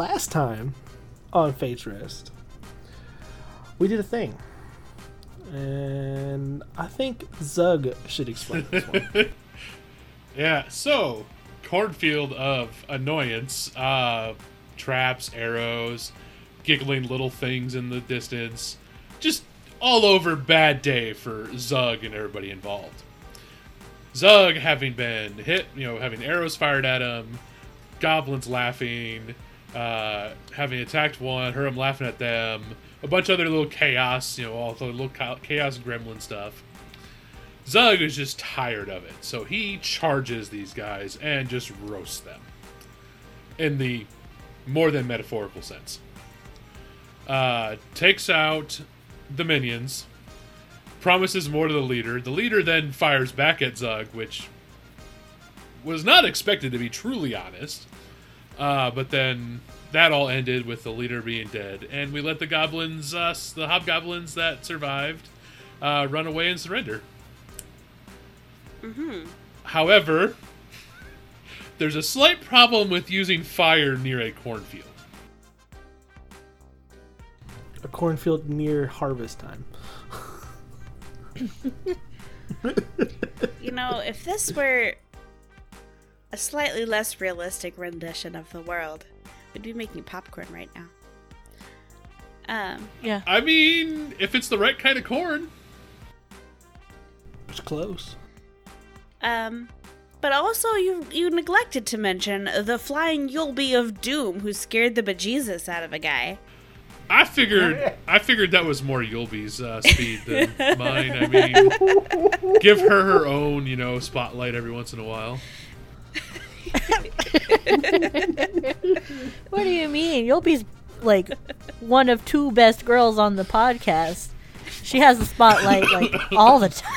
last time on Fate's Rest, we did a thing. And I think Zug should explain this one. Yeah, so cornfield of annoyance, uh, traps, arrows, giggling little things in the distance, just all over bad day for Zug and everybody involved. Zug having been hit, you know, having arrows fired at him, goblins laughing, uh, having attacked one, heard him laughing at them, a bunch of other little chaos, you know, all the little chaos gremlin stuff. Zug is just tired of it, so he charges these guys and just roasts them. In the more than metaphorical sense. Uh, takes out the minions, promises more to the leader. The leader then fires back at Zug, which was not expected to be truly honest. Uh, but then that all ended with the leader being dead, and we let the goblins, us, the hobgoblins that survived, uh, run away and surrender. Mhm. However, there's a slight problem with using fire near a cornfield. a cornfield near harvest time. You know, if this were a slightly less realistic rendition of the world, we'd be making popcorn right now. Um, Yeah. I mean, if it's the right kind of corn. It's close. um, but also you you neglected to mention the flying Yulby of Doom who scared the bejesus out of a guy. I figured I figured that was more Yulby's uh, speed than mine. I mean, give her her own, you know, spotlight every once in a while. What do you mean? You'll be like one of two best girls on the podcast. She has the spotlight like all the time.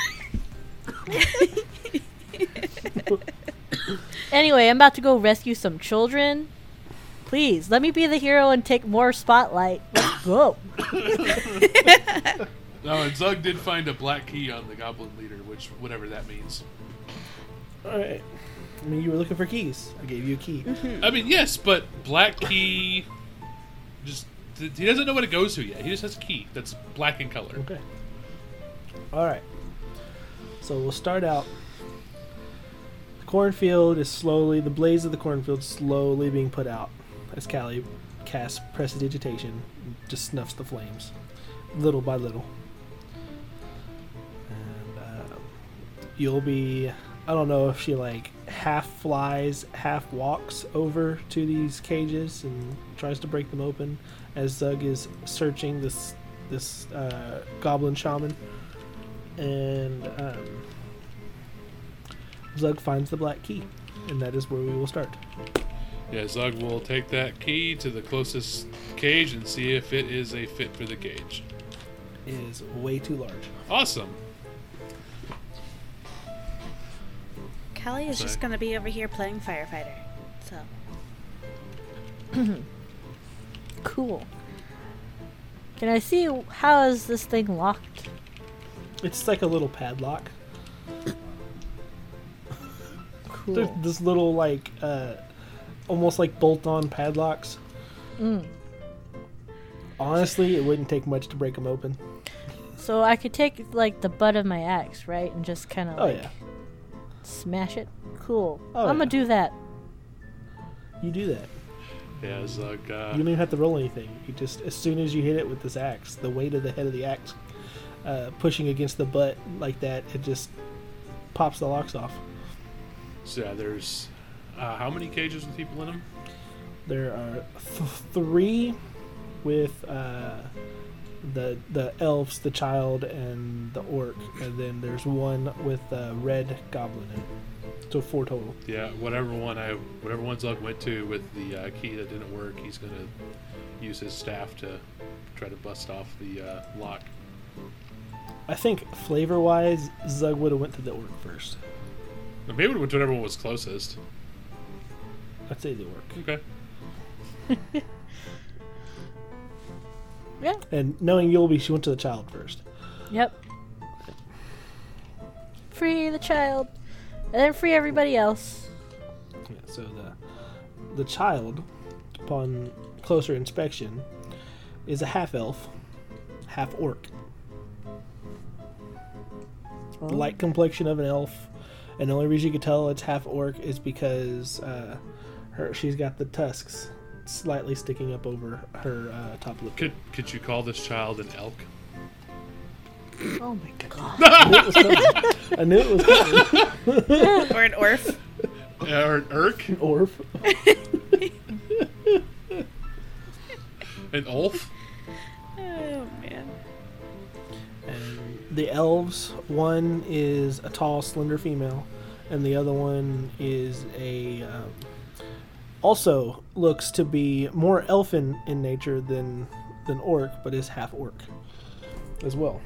anyway, I'm about to go rescue some children. Please let me be the hero and take more spotlight. Let's go. No, and Zug did find a black key on the goblin leader, which whatever that means. Alright. I mean, you were looking for keys. I gave you a key. I mean, yes, but black key just he doesn't know what it goes to yet. He just has a key that's black in color. Okay. Alright. So we'll start out. The cornfield is slowly, the blaze of the cornfield slowly being put out as Callie casts Prestidigitation and just snuffs the flames, little by little. And um, Yulby, I don't know if she like half flies, half walks over to these cages and tries to break them open as Zug is searching this this uh, goblin shaman, and um, Zug finds the black key, and that is where we will start. Yeah, Zug will take that key to the closest cage and see if it is a fit for the cage. It is way too large. Awesome. Callie is just gonna be over here playing firefighter. So Cool. Can I see how is this thing locked? It's like a little padlock. Cool. There's this little like, uh, almost like bolt-on padlocks. Mm. Honestly, it wouldn't take much to break them open. So I could take like the butt of my axe, right, and just kind of Oh like yeah, smash it. Cool. Oh, I'm gonna do that. you do that. Yeah, Zug. You Uh, don't even have to roll anything. You just as soon as you hit it with this axe, the weight of the head of the axe uh, pushing against the butt like that, it just pops the locks off. so yeah, there's uh, how many cages with people in them? There are th- three with uh, the the elves, the child, and the orc, and then there's one with the red goblin in it. So four total. Yeah, whatever one I, whatever one Zug went to with the uh, key that didn't work, he's gonna use his staff to try to bust off the uh, lock. I think flavor wise, Zug would have went to the orc first. Or Maybe it went to whatever one was closest. I'd say the orc. Okay. Yeah. And knowing Yulby, she went to the child first. Yep. Free the child, and then free everybody else. Yeah, so the the child, upon closer inspection, is a half elf, half orc. The light complexion of an elf, and the only reason you can tell it's half orc is because uh, her she's got the tusks slightly sticking up over her uh, top lip. Could could you call this child an elk? Oh my god. I knew it was coming. Or an orf. Uh, or an irk? An orf. An ulf? Oh man. And the elves, one is a tall, slender female, and the other one is a um, also looks to be more elfin in nature than than orc, but is half orc as well.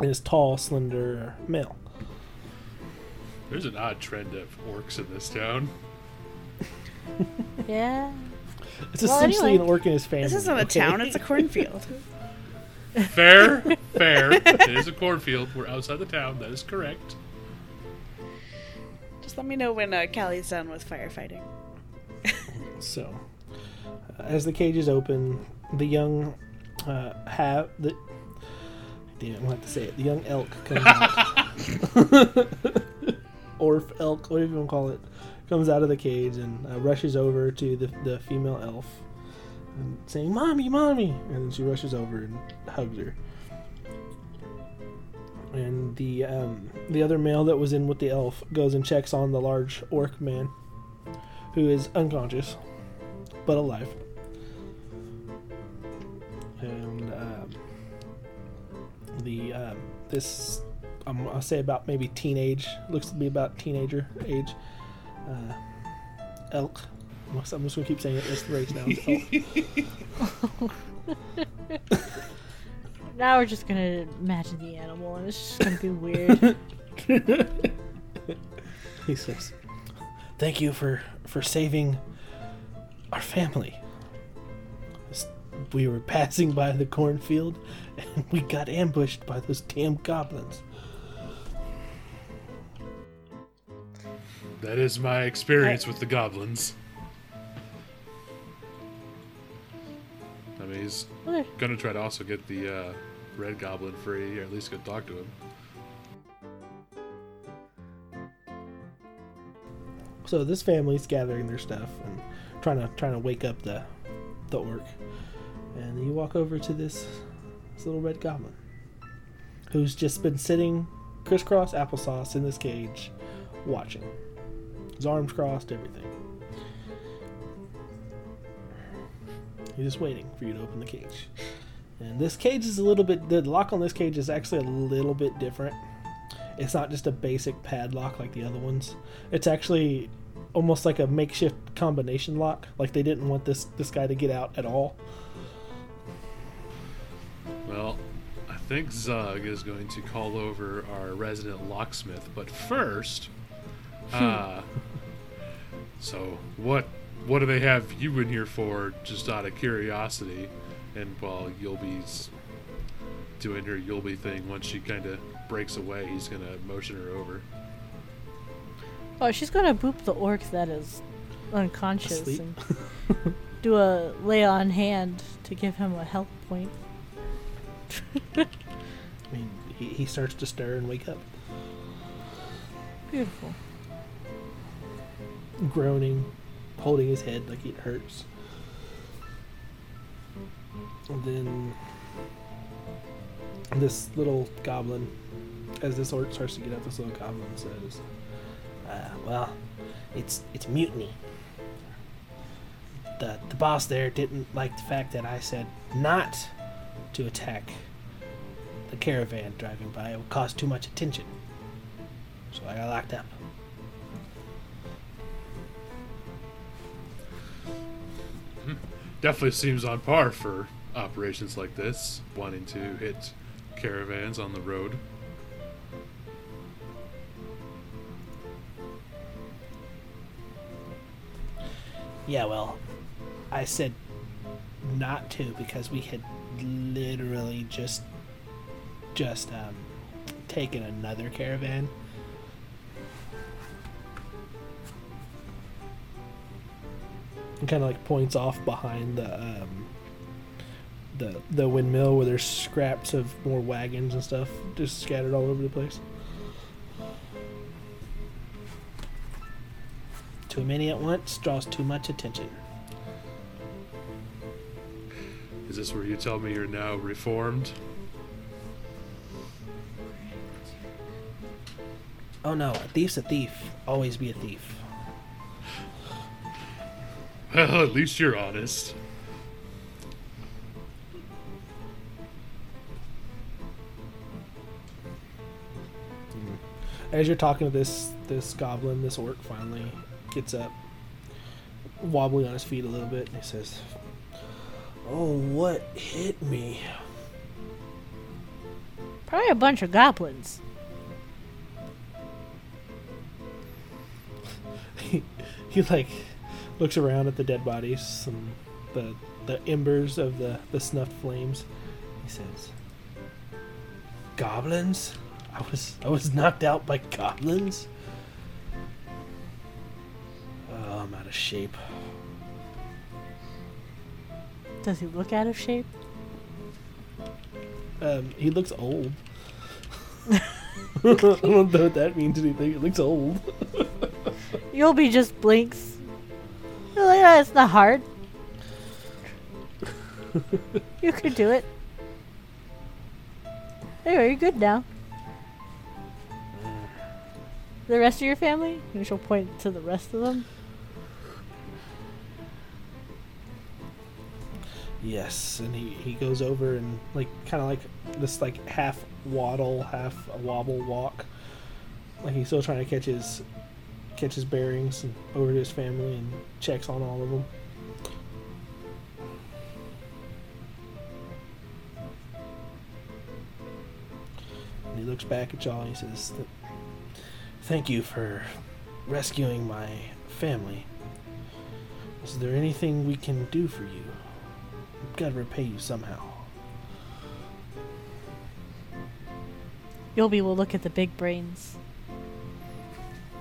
And is tall, slender male. There's an odd trend of orcs in this town. Yeah. It's Well, essentially anyway. an orc in his family. This isn't a town, it's a cornfield. Fair, fair. It is a cornfield. We're outside the town. That is correct. Just let me know when uh, Callie's done with firefighting. So, uh, as the cages open, the young uh, have the. Damn, gonna have to say it. The young elk comes out. Orf elk, whatever you want to call it, comes out of the cage and uh, rushes over to the, the female elf, and saying, "Mommy, mommy!" And then she rushes over and hugs her. And the um, the other male that was in with the elf goes and checks on the large orc man, who is unconscious but alive. And um, the um, this um, I'll say about maybe teenage looks to be about teenager age. Uh, elk. I'm just gonna keep saying it. That's the race now. It's elk. Now we're just gonna imagine the animal, and it's just gonna be weird. he says, "Thank you for for saving our family. We were passing by the cornfield, and we got ambushed by those damn goblins." That is my experience with the goblins. I mean, he's Okay. gonna try to also get the uh, red goblin free, or at least go talk to him. So this family's gathering their stuff and trying to trying to wake up the the orc, and you walk over to this this little red goblin, who's just been sitting crisscross applesauce in this cage, watching. His arms crossed, everything. He's just waiting for you to open the cage. And this cage is a little bit. The lock on this cage is actually a little bit different. It's not just a basic padlock like the other ones. It's actually almost like a makeshift combination lock. Like they didn't want this this guy to get out at all. Well, I think Zug is going to call over our resident locksmith, but first, uh, so what? What do they have you in here for? Just out of curiosity, and while Yulby's doing her Yulby thing, once she kind of breaks away, he's gonna motion her over. Oh, she's gonna boop the orc that is unconscious Asleep. and do a lay on hand to give him a health point. I mean, he, he starts to stir and wake up, Beautiful. groaning, holding his head like it hurts. And then this little goblin, as this orc starts to get up, this little goblin says, uh, "Well, it's it's mutiny. The the boss there didn't like the fact that I said not to attack the caravan driving by. It would cause too much attention, so I got locked up." Definitely seems on par for operations like this, wanting to hit caravans on the road. Yeah, well, I said not to because we had literally just just um, taken another caravan. Kind of like points off behind the um, the the windmill where there's scraps of more wagons and stuff just scattered all over the place. Too many at once draws too much attention. Is this where you tell me you're now reformed? Oh no, a thief's a thief. Always be a thief. Well, at least you're honest. As you're talking to this this goblin, this orc finally gets up, wobbling on his feet a little bit, and he says, "Oh, what hit me?" Probably a bunch of goblins. he, he like looks around at the dead bodies and the the embers of the the snuffed flames. He says, "Goblins? I was I was knocked out by goblins." Oh, I'm out of shape. Does he look out of shape? Um, he looks old. I don't know what that means anything. He looks old. Yulby just blinks. You're like, "Ah, it's not hard. you could do it. Anyway, you're good now. The rest of your family? And she'll point to the rest of them. Yes, and he, he goes over and like kind of like this like half waddle, half wobble walk. Like he's still trying to catch his catch his bearings and over to his family and checks on all of them. And he looks back at y'all and he says, "Thank you for rescuing my family. Is there anything we can do for you?" I've got to repay you somehow. Yobi will look at the big brains.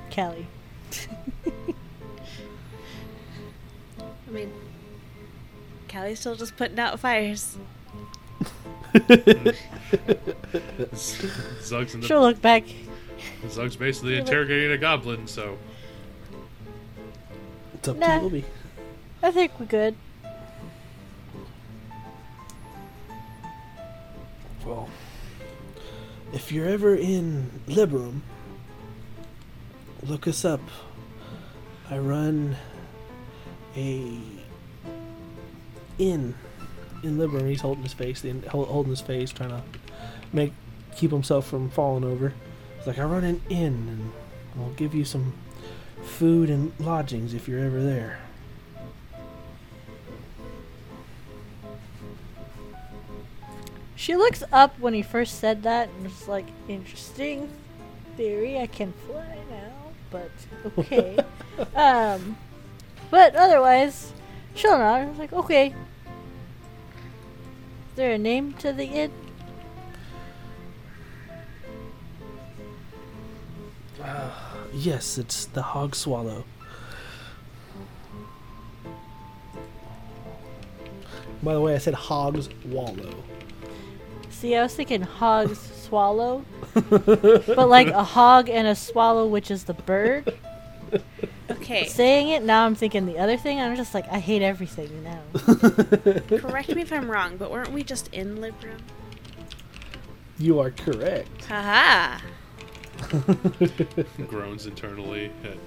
Callie. I mean, Callie's still just putting out fires. Zug's in the She'll look back. Zug's basically interrogating a goblin, so It's up Nah. to Obi. I think we're good. Well, if you're ever in Liberum, look us up. I run a inn in Liberum. He's holding his face, holding his face, trying to make keep himself from falling over. It's like I run an inn, and I'll give you some food and lodgings if you're ever there. She looks up when he first said that and it's like, interesting theory. I can fly now, but okay. um, but otherwise, she'll nod. I was like, okay. Is there a name to the inn? Yes, it's the Hog Swallow. By the way, I said Hog's Wallow. See, I was thinking hogs swallow, but like a hog and a swallow, which is the bird. Okay, Saying it now, I'm thinking the other thing. I'm just like, I hate everything now. correct me if I'm wrong, but weren't we just in Liberum? You are correct. Haha! groans internally at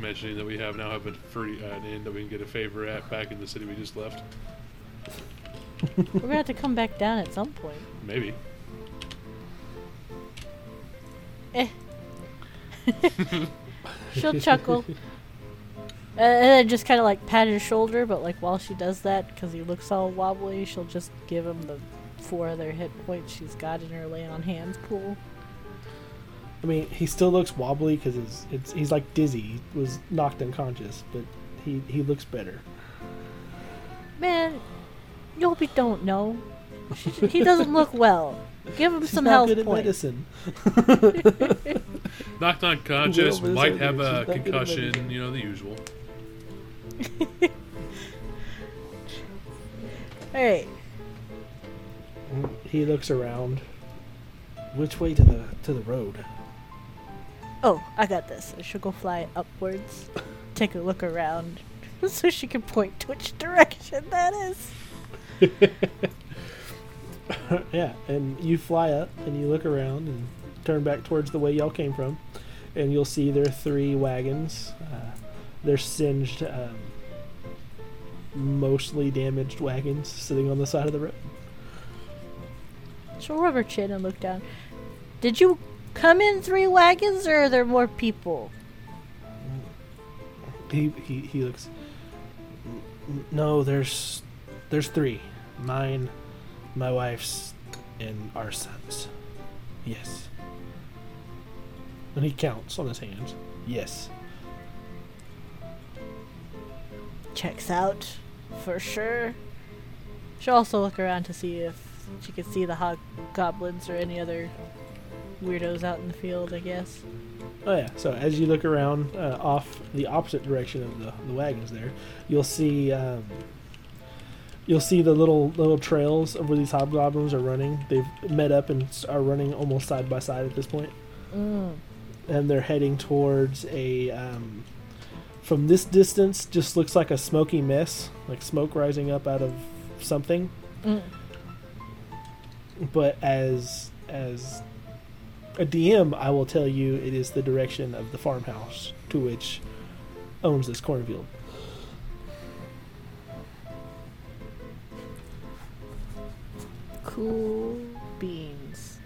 mentioning that we have now have a free uh, an inn that we can get a favor at back in the city we just left. We're gonna have to come back down at some point. Maybe. Eh. She'll chuckle. Uh, and then just kind of like pat his shoulder, but like while she does that, because he looks all wobbly, she'll just give him the four other hit points she's got in her lay on hands pool. I mean, he still looks wobbly because it's, it's he's like dizzy. He was knocked unconscious, but he he looks better. Man, Yobi don't know. He doesn't look well. Give him She's some not health good at points. medicine. Knocked unconscious, Well, might have a not good at concussion, you know, the usual. Hey, mm, He looks around. Which way to the to the road? oh, I got this. And she'll go fly upwards, take a look around, so she can point to which direction that is. yeah, and you fly up and you look around and turn back towards the way y'all came from, and you'll see there are three wagons. Uh, they're singed, um, mostly damaged wagons sitting on the side of the road. She'll rub her chin and look down. Did you come in three wagons, or are there more people? He he, he looks. No, there's there's three. Mine, my wife's, and our sons. Yes. And he counts on his hands. Yes. Checks out, for sure. She'll also look around to see if she can see the hobgoblins or any other weirdos out in the field, I guess. Oh yeah. So as you look around uh, off the opposite direction of the, the wagons, there, you'll see um, you'll see the little little trails of where these hobgoblins are running. They've met up and are running almost side by side at this point, Mm. and they're heading towards a. Um, from this distance, just looks like a smoky mess, like smoke rising up out of something. Mm. But as as a DM, I will tell you it is the direction of the farmhouse to which owns this cornfield. Cool beans.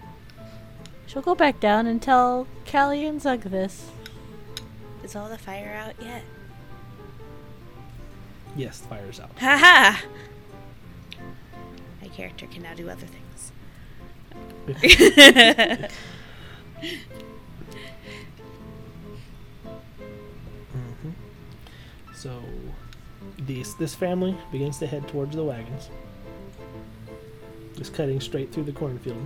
She'll go back down and tell Callie and Zug this. Is all the fire out yet? Yes, the fire's out. Haha! My character can now do other things. hmm So, this this family begins to head towards the wagons. Just cutting straight through the cornfield.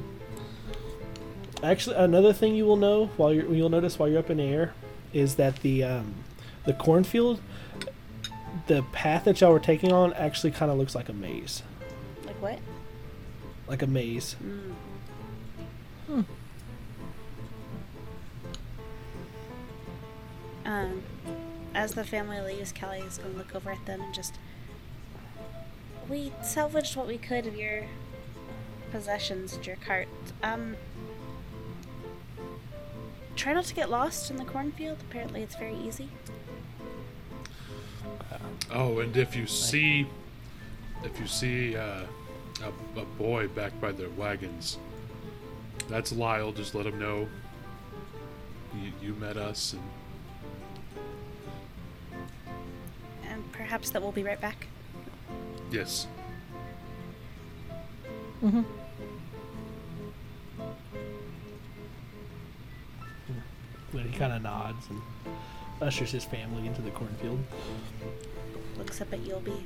Actually, another thing you will know while you're you'll notice while you're up in the air is that the um, the cornfield, the path that y'all were taking on actually kind of looks like a maze, like what? like a maze. Mm. Um, as the family leaves, Callie is going to look over at them and just. We salvaged what we could of your possessions and your cart. Um, try not to get lost in the cornfield. Apparently, it's very easy. Oh, and if you see, if you see uh, a, a boy back by their wagons, that's Lyle. Just let him know you, you met us, and And perhaps that we'll be right back. yes, Mm-hmm. And he kind of nods and ushers his family into the cornfield Looks up at Yulby.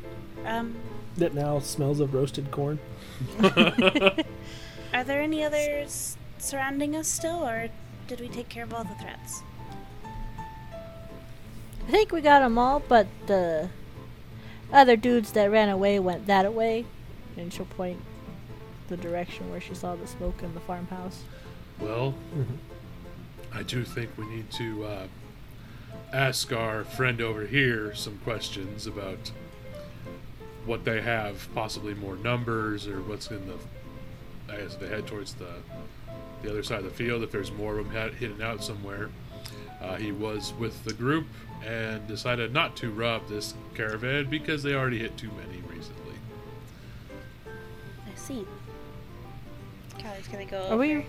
Um, that now smells of roasted corn. are there any others surrounding us still, or did we take care of all the threats? I think we got them all, but the other dudes that ran away went that way. And she'll point the direction where she saw the smoke in the farmhouse. well, Mhm. I do think we need to uh, ask our friend over here some questions about what they have, possibly more numbers, or what's in the. I guess if they head towards the the other side of the field, if there's more of them had, hidden out somewhere. Uh, he was with the group and decided not to rob this caravan because they already hit too many recently. I see. Callie's gonna go Are over we-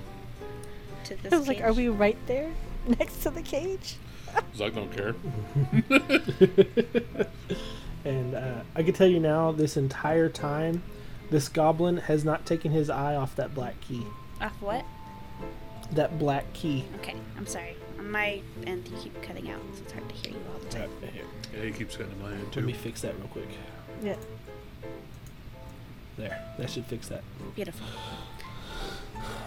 to this. I was like, are we right there next to the cage? Zug don't care. And uh, I can tell you now, this entire time, this goblin has not taken his eye off that black key. Off what? That black key. Okay, I'm sorry. On my end, you keep cutting out, so it's hard to hear you all the time. Here, Yeah, he keeps cutting mine in let me fix that real quick. Yeah. There, that should fix that. Beautiful.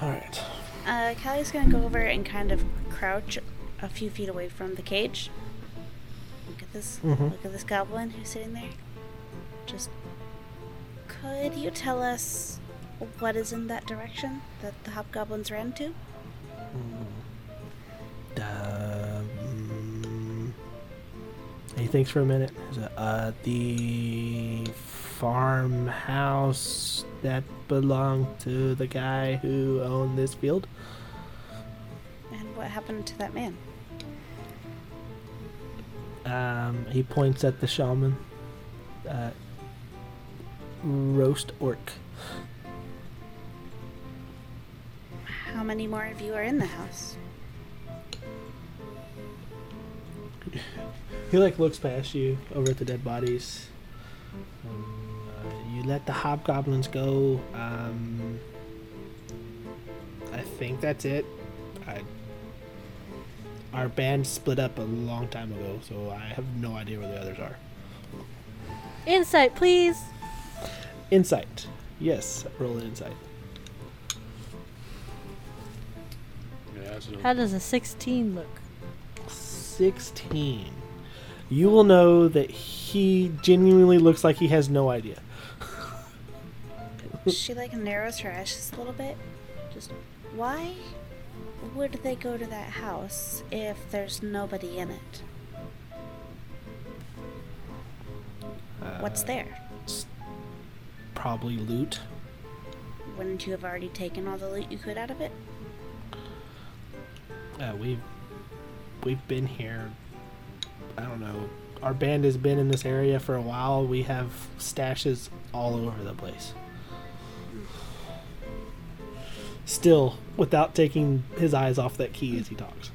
All right. Uh, Callie's gonna go over and kind of crouch a few feet away from the cage. Look at this. Mhm. Look at this goblin who's sitting there. Just Could you tell us what is in that direction that the hobgoblins ran to? Um, he thinks for a minute. Uh, the farmhouse that belonged to the guy who owned this field. And what happened to that man? Um, he points at the shaman. Uh, roast orc. How many more of you are in the house? He like looks past you over at the dead bodies. Um, you let the hobgoblins go. Um, I think that's it. I, our band split up a long time ago, so I have no idea where the others are. Insight, please. Insight. Yes, roll an insight. How does a 16 look? 16. You will know that he genuinely looks like he has no idea. She like narrows her eyes just a little bit. Just why would they go to that house if there's nobody in it? What's Uh, there? Probably loot. Wouldn't you have already taken all the loot you could out of it? Uh, we've we've been here. I don't know. Our band has been in this area for a while. We have stashes all over the place. Still, without taking his eyes off that key as he talks.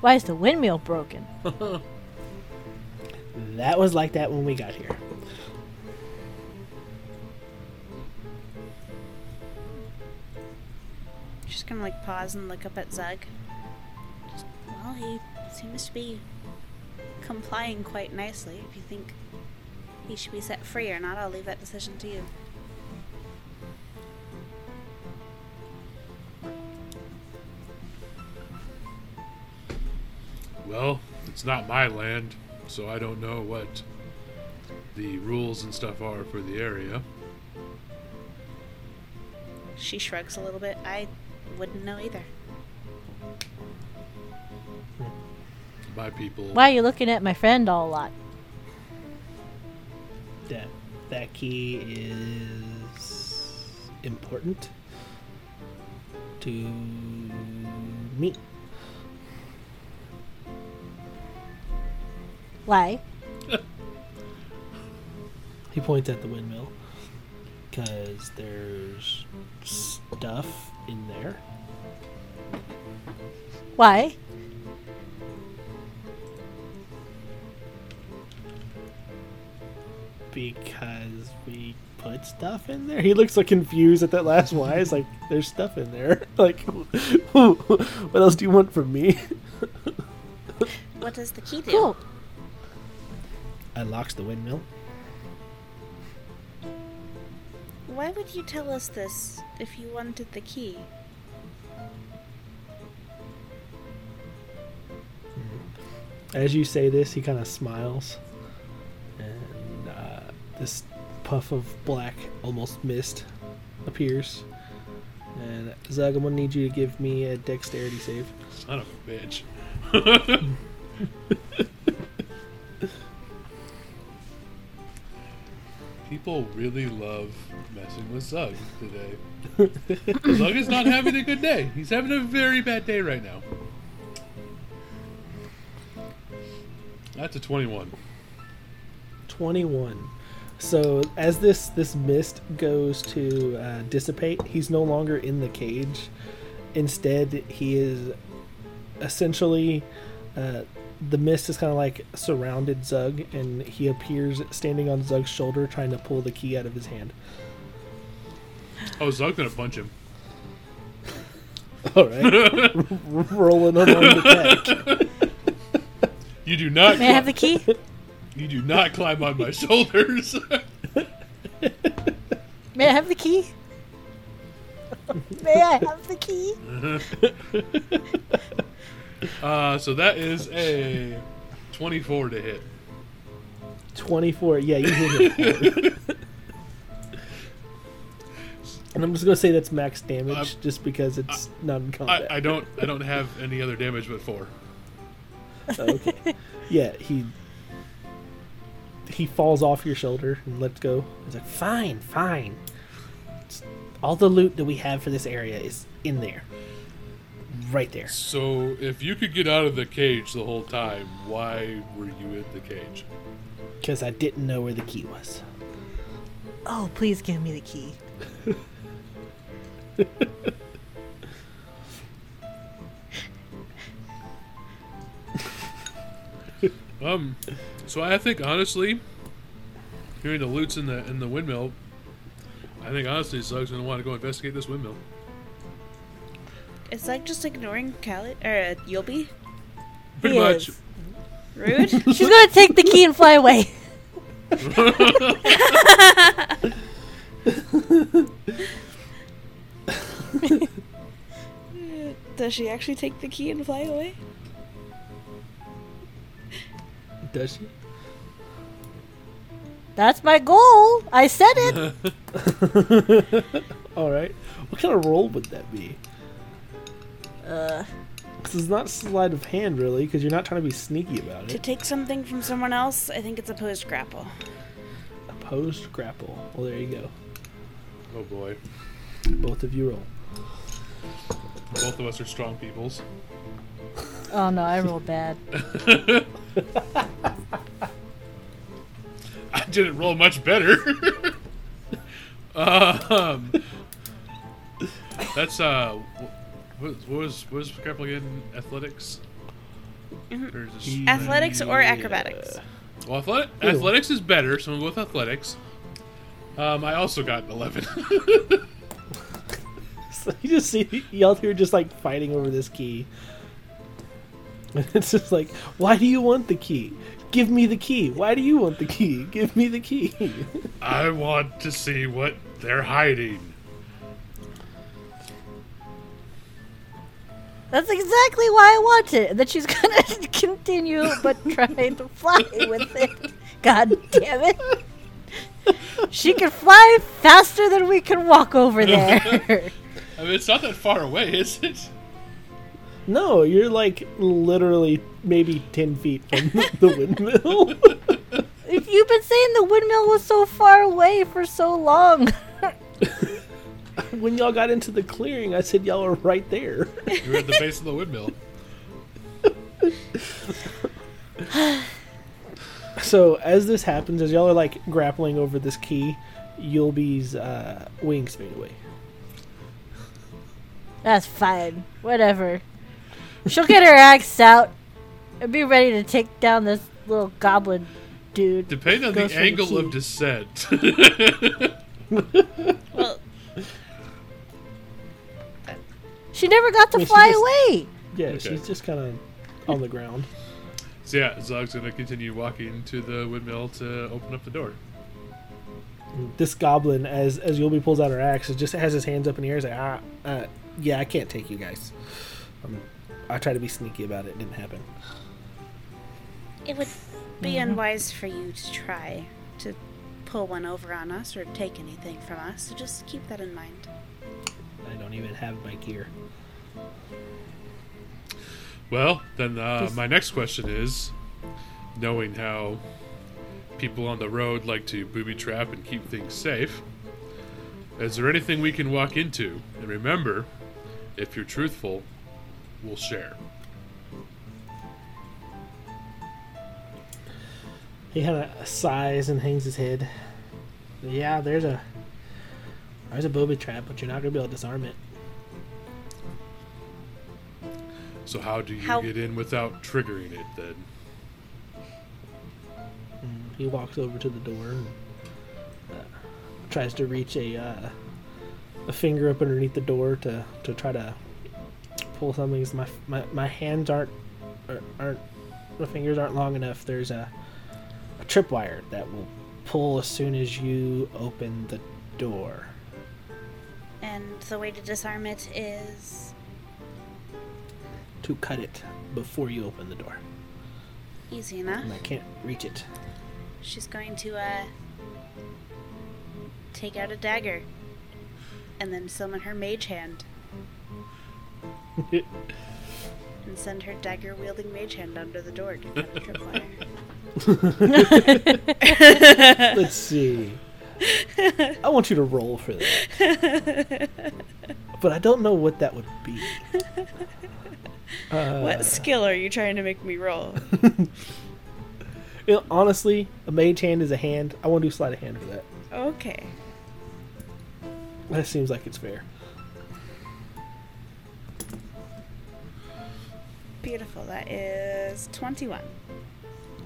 Why is the windmill broken? That was like that when we got here. Just gonna like pause and look up at Zug. Just, well, he seems to be complying quite nicely. If you think he should be set free or not, I'll leave that decision to you. Well, it's not my land, so I don't know what the rules and stuff are for the area. She shrugs a little bit. I wouldn't know either. My people. Why are you looking at my friend all a lot? That that key is important to me. Why? He points at the windmill because there's stuff in there. Why? because we put stuff in there. He looks like confused at that last why. It's like there's stuff in there. Like, what else do you want from me? What does the key do? Cool. Unlocks the windmill. Why would you tell us this if you wanted the key? As you say this, he kind of smiles, and uh, this puff of black, almost mist, appears. And Zug, I'm gonna need you to give me a dexterity save. Son of a bitch. People really love messing with Zug today. Zug is not having a good day. He's having a very bad day right now. That's a 21. 21 so as this this mist goes to uh, dissipate he's no longer in the cage instead he is essentially uh, the mist is kind of like surrounded zug and he appears standing on zug's shoulder trying to pull the key out of his hand Oh, Zug's gonna punch him. all right rolling along the deck You do not. May I have the key? You do not climb on my shoulders. May I have the key? May I have the key? Uh, so that is a 24 to hit. 24. Yeah, you hit him. and I'm just gonna say that's max damage, Um, just because it's not in I, combat. I don't I don't have any other damage but four. Oh, okay. Yeah, he he falls off your shoulder and lets go. He's like, "Fine, fine. It's- all the loot that we have for this area is in there, right there." So if you could get out of the cage the whole time, why were you in the cage? Because I didn't know where the key was. Oh, please give me the key. Um, so I think honestly, hearing the loots in the in the windmill, I think honestly Zug's gonna want to go investigate this windmill. It's like just ignoring Callie or uh, Yulby. Pretty He much. is. Rude. She's gonna take the key and fly away. Does she actually take the key and fly away? Does she? That's my goal. I said it. All right. What kind of roll would that be? Uh, Because it's not sleight of hand, really, because you're not trying to be sneaky about it. To take something from someone else, I think it's opposed grapple. Opposed grapple. Well, there you go. Oh boy, Both of you roll. both of us are strong peoples. oh no, I rolled bad. I didn't roll much better. um, that's uh, wh- what, what was what was grapple again? Athletics. Or is Athletics or acrobatics? Well, athletic, athletics is better, so we'll go with athletics. Um, I also got an eleven. So you just see y'all two are just like fighting over this key. And it's just like, why do you want the key? Give me the key. Why do you want the key? Give me the key. I want to see what they're hiding. That's exactly why I want it. That she's gonna continue, but trying to fly with it. God damn it! She can fly faster than we can walk over there. I mean, it's not that far away, is it? no, you're like literally maybe 10 feet from the windmill. if you've been saying the windmill was so far away for so long, when y'all got into the clearing, I said y'all were right there. You're at the base of the windmill. So as this happens, as y'all are like grappling over this key, Yulby's uh, wings fade away. that's fine. Whatever. She'll get her axe out and be ready to take down this little goblin dude. Depending on the for the angle of descent. Well, She never got to Wait, she fly just- away. Yeah, Okay. she's just kind of on the ground. so yeah, Zug's gonna continue walking to the windmill to open up the door. This goblin, as as Yulby pulls out her axe, just has his hands up in the air. He's like, ah, uh, yeah, I can't take you guys. Um, I tried to be sneaky about it. It didn't happen. it would be unwise for you to try to pull one over on us or take anything from us, so just keep that in mind. Don't even have my gear. Well, then uh, my next question is, knowing how people on the road like to booby trap and keep things safe, is there anything we can walk into? And remember, if you're truthful, we'll share. He kind of sighs and hangs his head. Yeah, there's a there's a booby trap, but you're not gonna be able to disarm it. So how do you How- get in without triggering it then? Mm, He walks over to the door and uh, tries to reach a uh, a finger up underneath the door to, to try to pull something. My my, my hands aren't are- aren't my fingers aren't long enough. There's a a tripwire that will pull as soon as you open the door. And the way to disarm it is To cut it before you open the door, easy enough. and I can't reach it. she's going to uh take out a dagger and then summon her mage hand and send her dagger wielding mage hand under the door to cut the tripwire. Let's see. I want you to roll for that. But I don't know what that would be. Uh, what skill are you trying to make me roll? you know, honestly, a mage hand is a hand. I want to do sleight of hand for that. Okay. That seems like it's fair. Beautiful. That is 21.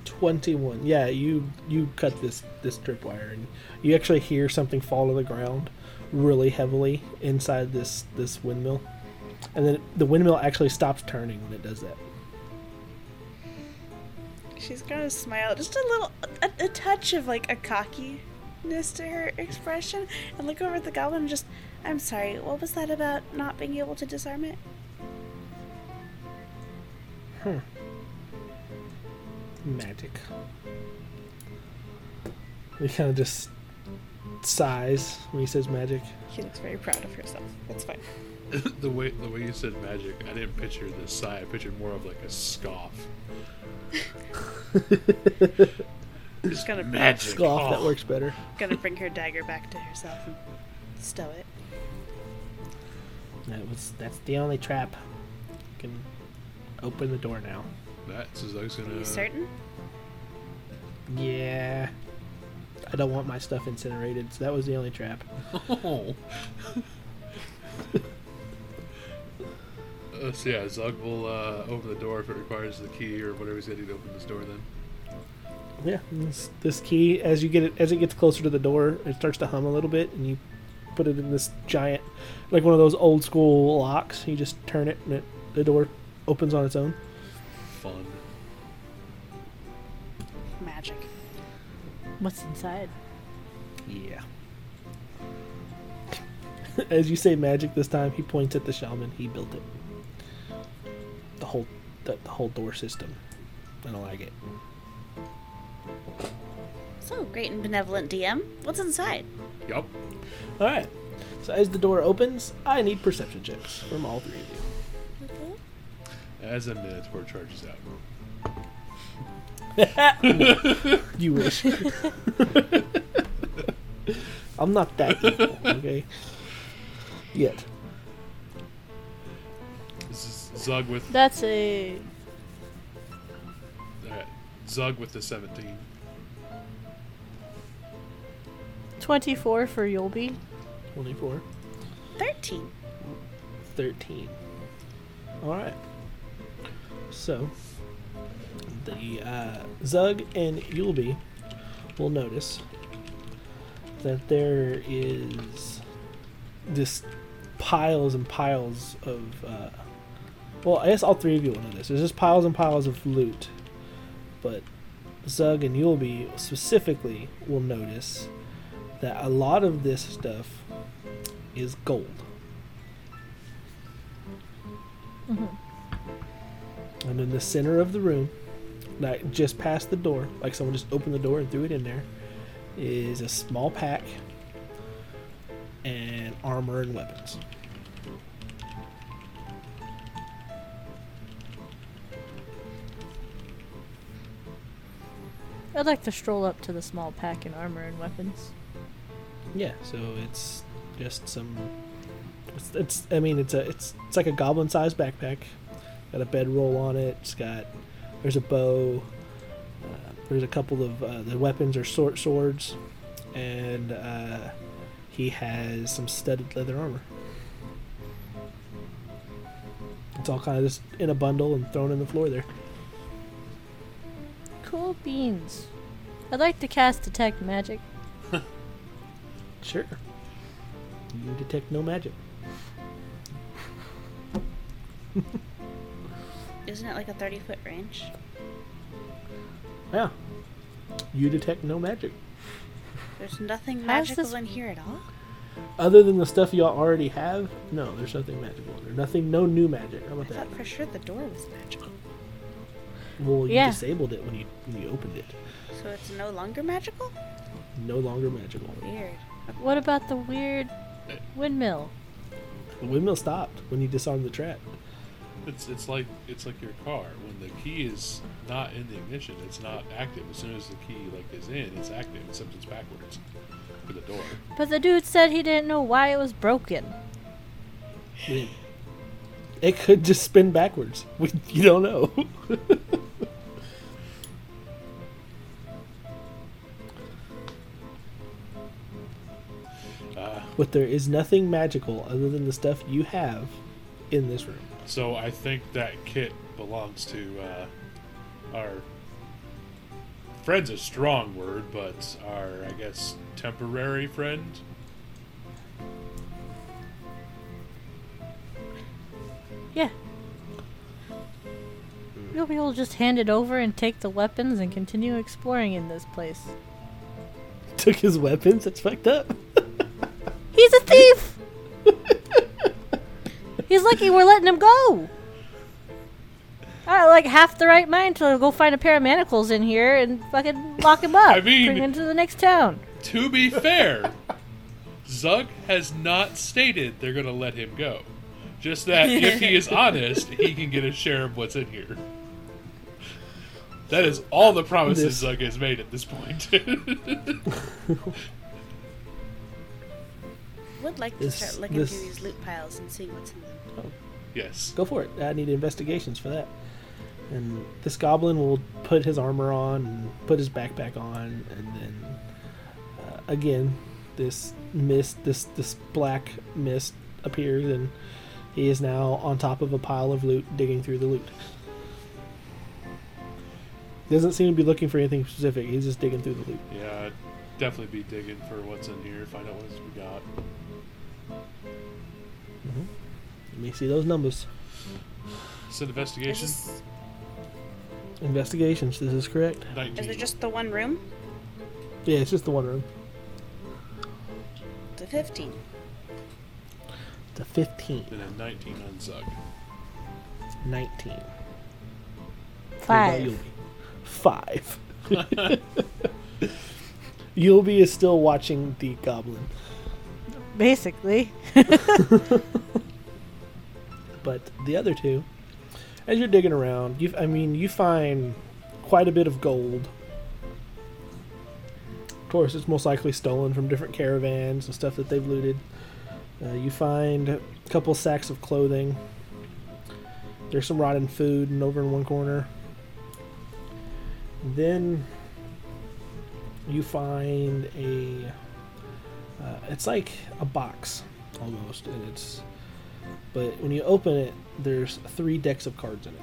21 yeah you you cut this this tripwire and you actually hear something fall to the ground really heavily inside this this windmill. And then the windmill actually stops turning when it does that. She's gonna smile, just a little, a, a touch of like a cockiness to her expression, and look over at the goblin and just, I'm sorry, what was that about not being able to disarm it? Magic he kind of just sighs when he says magic She looks very proud of herself. That's fine. the way the way you said magic, I didn't picture this sigh. I pictured more of like a scoff. Just gonna Magic. scoff that Oh. works better gonna bring her dagger back to herself and stow it. that was that's the only trap You can open the door now That so Zug's Are gonna. you certain? yeah i don't want my stuff incinerated so that was the only trap Oh. Uh, so yeah, Zug will uh, open the door if it requires the key or whatever he's gonna do to open this door. Then. Yeah, this, this key as you get it as it gets closer to the door, it starts to hum a little bit, and you put it in this giant, like one of those old school locks. You just turn it, and it, the door opens on its own. Fun. Magic. What's inside? Yeah. as you say magic this time, he points at the shaman. He built it. The whole the, the whole door system. I don't like it. So, great and benevolent DM. What's inside? Yup. All right. So as the door opens, I need perception checks from all three of you. As a Minotaur charges out. You wish. I'm not that evil, okay? Yet. This is Zug with That's a uh, Zug with the seventeen. 24 for Yulby. 24, 13. 13. Alright. So, the uh, Zug and Yulby will notice that there is this piles and piles of. Uh, well, I guess all three of you will notice. There's just piles and piles of loot. But Zug and Yulby specifically will notice that a lot of this stuff is gold. And in the center of the room, like just past the door, like someone just opened the door and threw it in there, is a small pack and armor and weapons. I'd like to stroll up to the small pack and armor and weapons. Yeah, so it's just some. It's, it's I mean it's a it's it's like a goblin sized backpack. Got a bedroll on it. It's got there's a bow. Uh, there's a couple of uh, the weapons are short swords, and uh, he has some studded leather armor. It's all kind of just in a bundle and thrown in the floor there. Cool beans. I'd like to cast detect magic. Sure. You detect no magic. Isn't it like a 30 foot range? Yeah. You detect no magic. There's nothing magical this- in here at all? Other than the stuff y'all already have, no, there's nothing magical. in There's nothing, no new magic. How I about that? thought for sure the door was magical. Well, you Yeah. disabled it when you when you opened it. So it's no longer magical? No longer magical. Weird. What about the weird windmill? The windmill stopped when you disarmed the trap. It's it's like it's like your car. When the key is not in the ignition, it's not active. As soon as the key like is in, it's active, except it's backwards for the door. But the dude said he didn't know why it was broken. I mean, it could just spin backwards. We, you don't know. Uh, but there is nothing magical other than the stuff you have in this room. So I think that kit belongs to uh, our friend's a strong word, but our I guess temporary friend. Yeah. You'll be able to just hand it over and take the weapons and continue exploring in this place. Took his weapons. That's fucked up. He's a thief! He's lucky we're letting him go! I had, like half the right mind to go find a pair of manacles in here and fucking lock him up. I mean- bring him to the next town. To be fair, Zug has not stated they're going to let him go. Just that if he is honest, he can get a share of what's in here. That is all the promises This- Zug has made at this point. Would like to start looking this- through these loot piles and seeing what's in them. Oh. yes. Go for it. I need investigations for that. And this goblin will put his armor on and put his backpack on, and then uh, again, this mist, this this black mist appears, and he is now on top of a pile of loot, digging through the loot. Doesn't seem to be looking for anything specific. He's just digging through the loot. Yeah, I'd definitely be digging for what's in here, find out what we got. Mm-hmm. Let me see those numbers. It's an Is, investigation. this, Investigations. This is correct. 19. is it just the one room? Yeah, it's just the one room. It's a 15. It's a 15, and a 19 on Zug. 19. Five. Five. Yulby is still watching the goblin, Basically. but the other two, as you're digging around, you I mean you find quite a bit of gold. Of course, it's most likely stolen from different caravans and stuff that they've looted. Uh, you find a couple sacks of clothing. There's some rotten food and over in one corner. Then you find a. Uh, it's like a box almost, and it's. But when you open it, there's three decks of cards in it.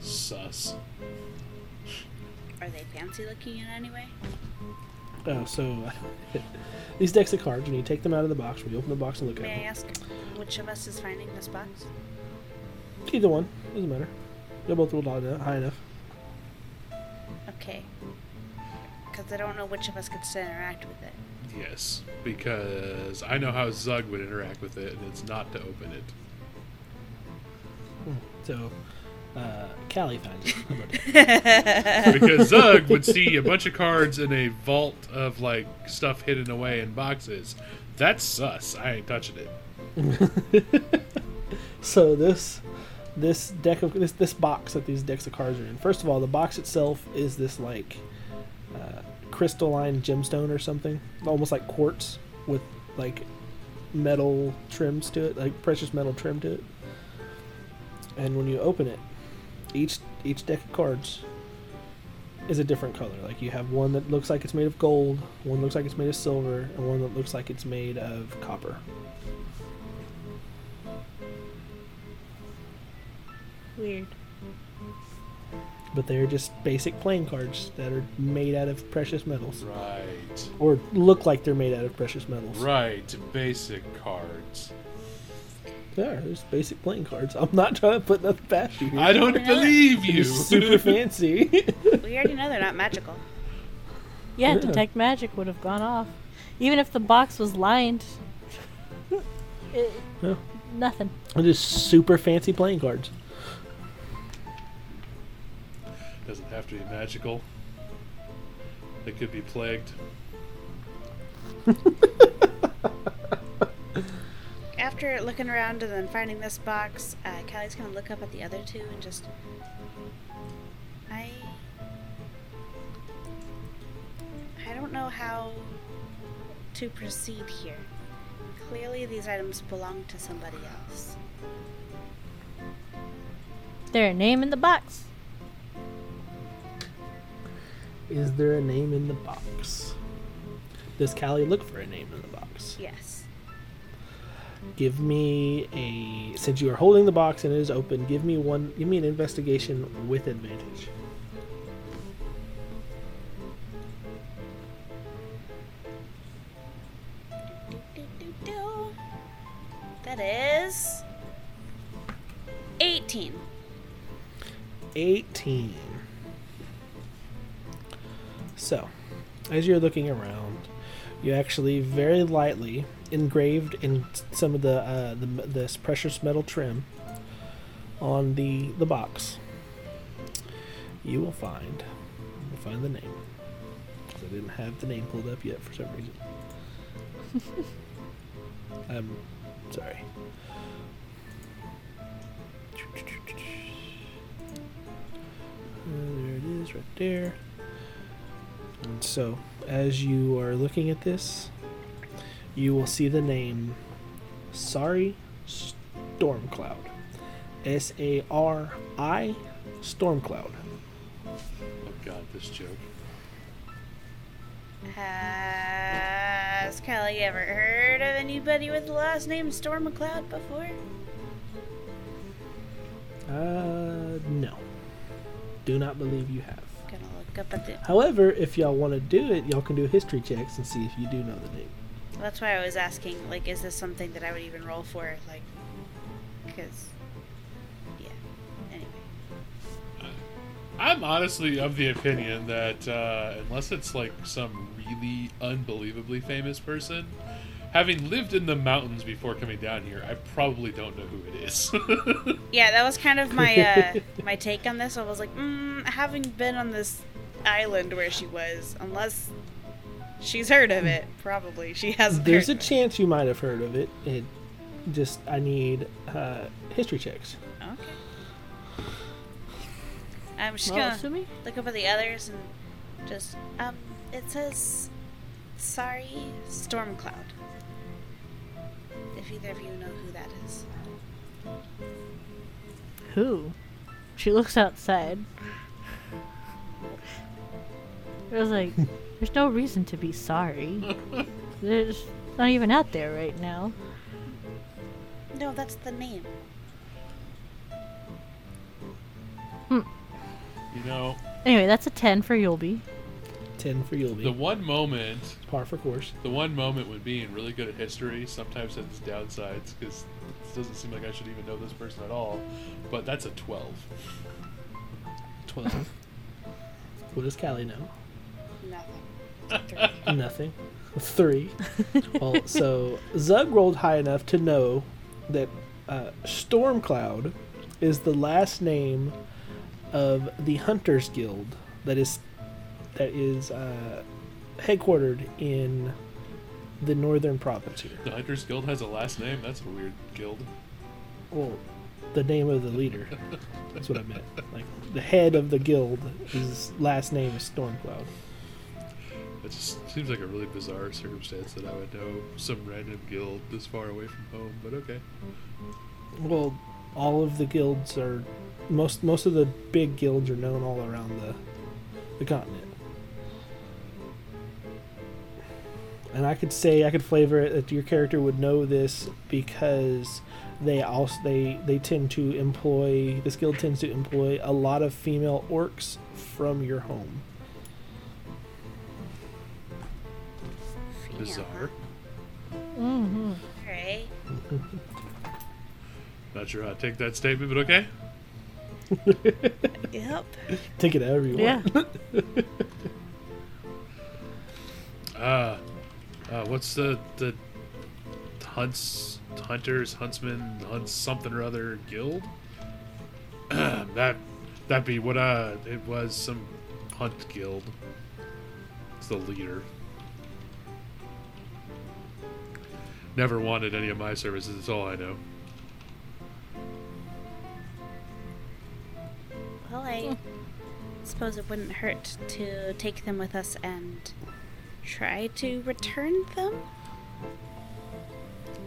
Sus. Are they fancy looking in any way? Uh, so these decks of cards, when you take them out of the box, when you open the box and look May at them, May I ask which of us is finding this box? either one doesn't matter. They're both rolled enough. High enough. Okay. Because I don't know which of us could still interact with it. Yes, because I know how Zug would interact with it, and it's not to open it. So, uh, Callie finds it. How about that? Because Zug would see a bunch of cards in a vault of like stuff hidden away in boxes. That's sus. I ain't touching it. So this this deck of this this box that these decks of cards are in. First of all, the box itself is this like uh, crystalline gemstone or something, almost like quartz with like metal trims to it, like precious metal trim to it. And when you open it, each each deck of cards is a different color. Like you have one that looks like it's made of gold, one looks like it's made of silver, and one that looks like it's made of copper. Weird. But they're just basic playing cards that are made out of precious metals Right. or look like they're made out of precious metals. Right. Basic cards. They are just basic playing cards. I'm not trying to put nothing past you. I don't You believe You're you. super fancy. We already know they're not magical. Yeah, Yeah. detect magic would have gone off. Even if the box was lined. It, Yeah. Nothing. They're just super fancy playing cards. Doesn't have to be magical. They could be plagued. After looking around and then finding this box, uh, Callie's gonna look up at the other two and just. I. I don't know how to proceed here. Clearly, these items belong to somebody else. Their name in the box. Is there a name in the box? Does Callie look for a name in the box? Yes. Give me a since you are holding the box and it is open. Give me one. Give me an investigation with advantage. That is. 18. 18. So, as you're looking around, you actually very lightly engraved in some of the uh, the this precious metal trim on the the box. You will find you'll find the name. I didn't have the name pulled up yet for some reason. I'm sorry. There it is, right there. And so, as you are looking at this, you will see the name Sari Stormcloud. S A R I Stormcloud. Oh god, this joke. Has Callie ever heard of anybody with the last name Storm McCloud before? Uh, no. Do not believe you have. Gonna look up at the. However, if y'all want to do it, y'all can do history checks and see if you do know the name. That's why I was asking, like, is this something that I would even roll for? Like, because. Yeah. Anyway. I'm honestly of the opinion that uh, unless it's like some really unbelievably famous person, having lived in the mountains before coming down here, I probably don't know who it is. Yeah, that was kind of my uh, my take on this. I was like, mm, having been on this island where she was, unless she's heard of it, probably she hasn't. There's a heard of chance you might have heard of it. It just I need uh, history checks. Okay. I'm just Well, gonna assuming look over the others and just um. It says, "Sorry, Stormcloud." If either of you know who that is. who? She looks outside. I was like, there's no reason to be sorry. There's not even out there right now. No, that's the name. Hmm. you know, Anyway, that's a 10 for Yulby. Ten for Yulby. the one moment, Par for course. the one moment when being really good at history sometimes has its downsides because it doesn't seem like I should even know this person at all. But that's a 12. Twelve. what does Callie know? Nothing. Nothing. Three. well, so Zug rolled high enough to know that uh, Stormcloud is the last name of the Hunters Guild that is that is uh, headquartered in the northern province here. The Hunters Guild has a last name. That's a weird guild. Well, the name of the leader. That's what I meant. Like the head of the guild, his last name is Stormcloud. It just seems like a really bizarre circumstance that I would know some random guild this far away from home. But okay. Well, all of the guilds are most most of the big guilds are known all around the the continent. And I could say I could flavor it that your character would know this because they also they they tend to employ this guild tends to employ a lot of female orcs from your home. Bizarre. Mm-hmm. huh? Alright. Not sure how to take that statement, but okay. Yep. Take it however you Yeah. want. Uh, uh, what's the the Hunts hunters, huntsmen, hunts something or other guild. that that be what uh it was some hunt guild. It's the leader. Never wanted any of my services. That's all I know. Well, I suppose it wouldn't hurt to take them with us and try to return them.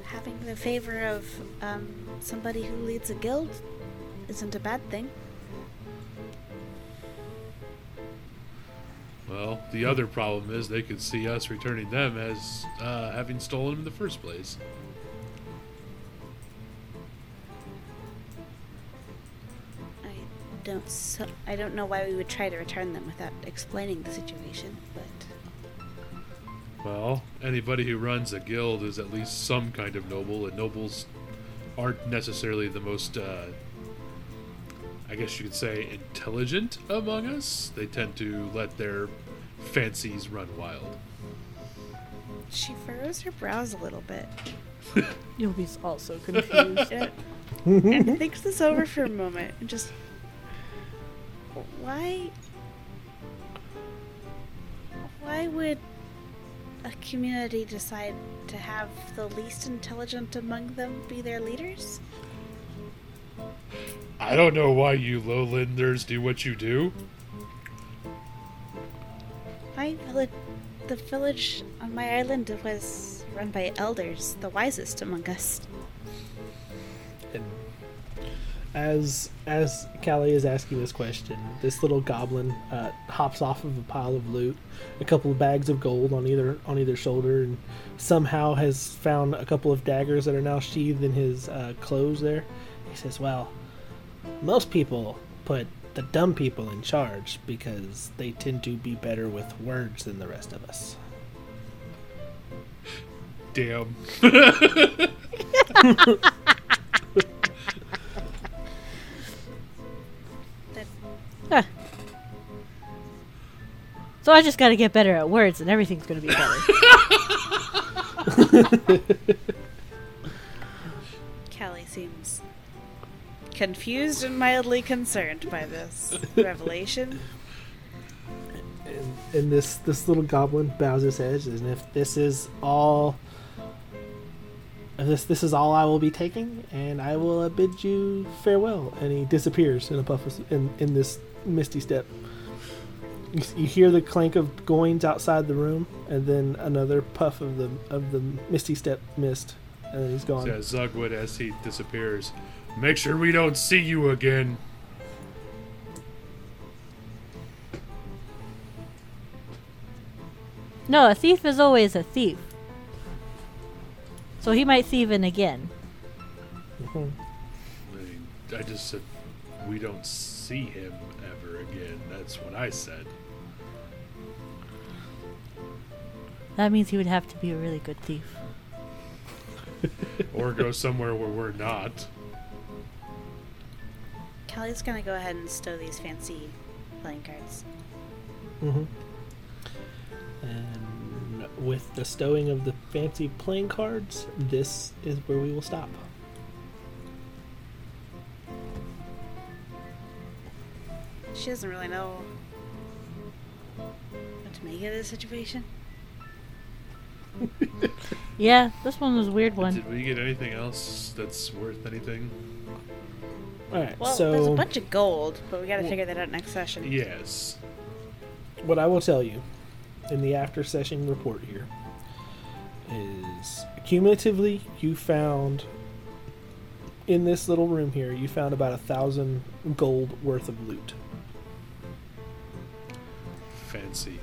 Having the favor of um, somebody who leads a guild isn't a bad thing. Well, the other problem is they could see us returning them as uh, having stolen them in the first place. I don't so I don't know why we would try to return them without explaining the situation, but Well, anybody who runs a guild is at least some kind of noble, and nobles aren't necessarily the most, uh, I guess you could say, intelligent among us. They tend to let their fancies run wild. she furrows her brows a little bit Yulby also confused. and, and thinks this over for a moment and just why why would a community decide to have the least intelligent among them be their leaders? I don't know why you lowlanders do what you do. My village, the village on my island was run by elders, the wisest among us. And as as Callie is asking this question, this little goblin uh, hops off of a pile of loot, a couple of bags of gold on either on either shoulder, and somehow has found a couple of daggers that are now sheathed in his uh, clothes. There, he says, "Well, most people put the dumb people in charge because they tend to be better with words than the rest of us." Damn. Huh. So I just got to get better at words, and everything's going to be better. confused and mildly concerned by this revelation. and, and this this little goblin bows his head and if this is all if this this is all I will be taking and I will uh, bid you farewell and he disappears in a puff of, s- in in this misty step you, you hear the clank of goings outside the room and then another puff of the of the misty step mist and then he's gone Says Zugwood as he disappears. Make sure we don't see you again. no, a thief is always a thief. So he might thieve in again. I just said we don't see him ever again. That's what I said. That means he would have to be a really good thief. Or go somewhere where we're not. Callie's gonna go ahead and stow these fancy playing cards. Mhm. and with the stowing of the fancy playing cards this is where we will stop She doesn't really know what to make of this situation. Yeah, this one was a weird one. Did we get anything else that's worth anything? All right Well, so there's a bunch of gold, but we gotta figure that out next session. Yes. what I will tell you in the after session report here is cumulatively you found in this little room here you found about a thousand gold worth of loot. Fancy.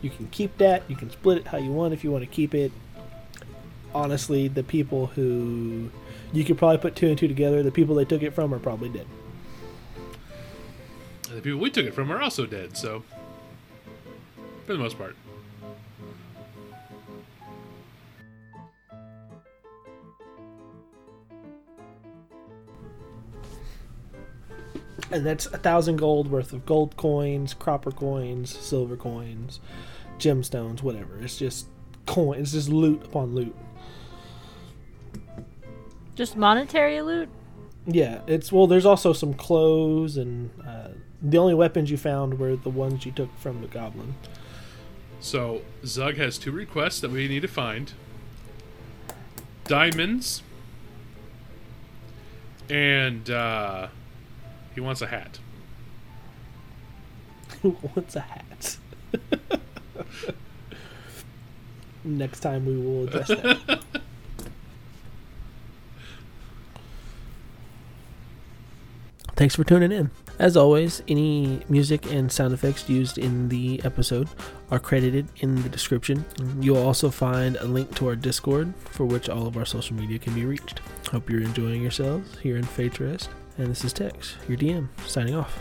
You can keep that. You can split it how you want if you want to keep it. Honestly, the people who you could probably put two and two together, the people they took it from are probably dead. And the people we took it from are also dead, so. For the most part. And that's a thousand gold worth of gold coins, copper coins, silver coins, gemstones, whatever. It's just coin. It's just loot upon loot. Just monetary loot? Yeah, it's well. There's also some clothes, and uh, the only weapons you found were the ones you took from the goblin. So Zug has two requests that we need to find: diamonds, and uh, he wants a hat. What's a hat? Next time we will address that. Thanks for tuning in. As always, any music and sound effects used in the episode are credited in the description. You'll also find a link to our Discord, for which all of our social media can be reached. Hope you're enjoying yourselves here in Fate's Rest. And this is Tex, your DM, signing off.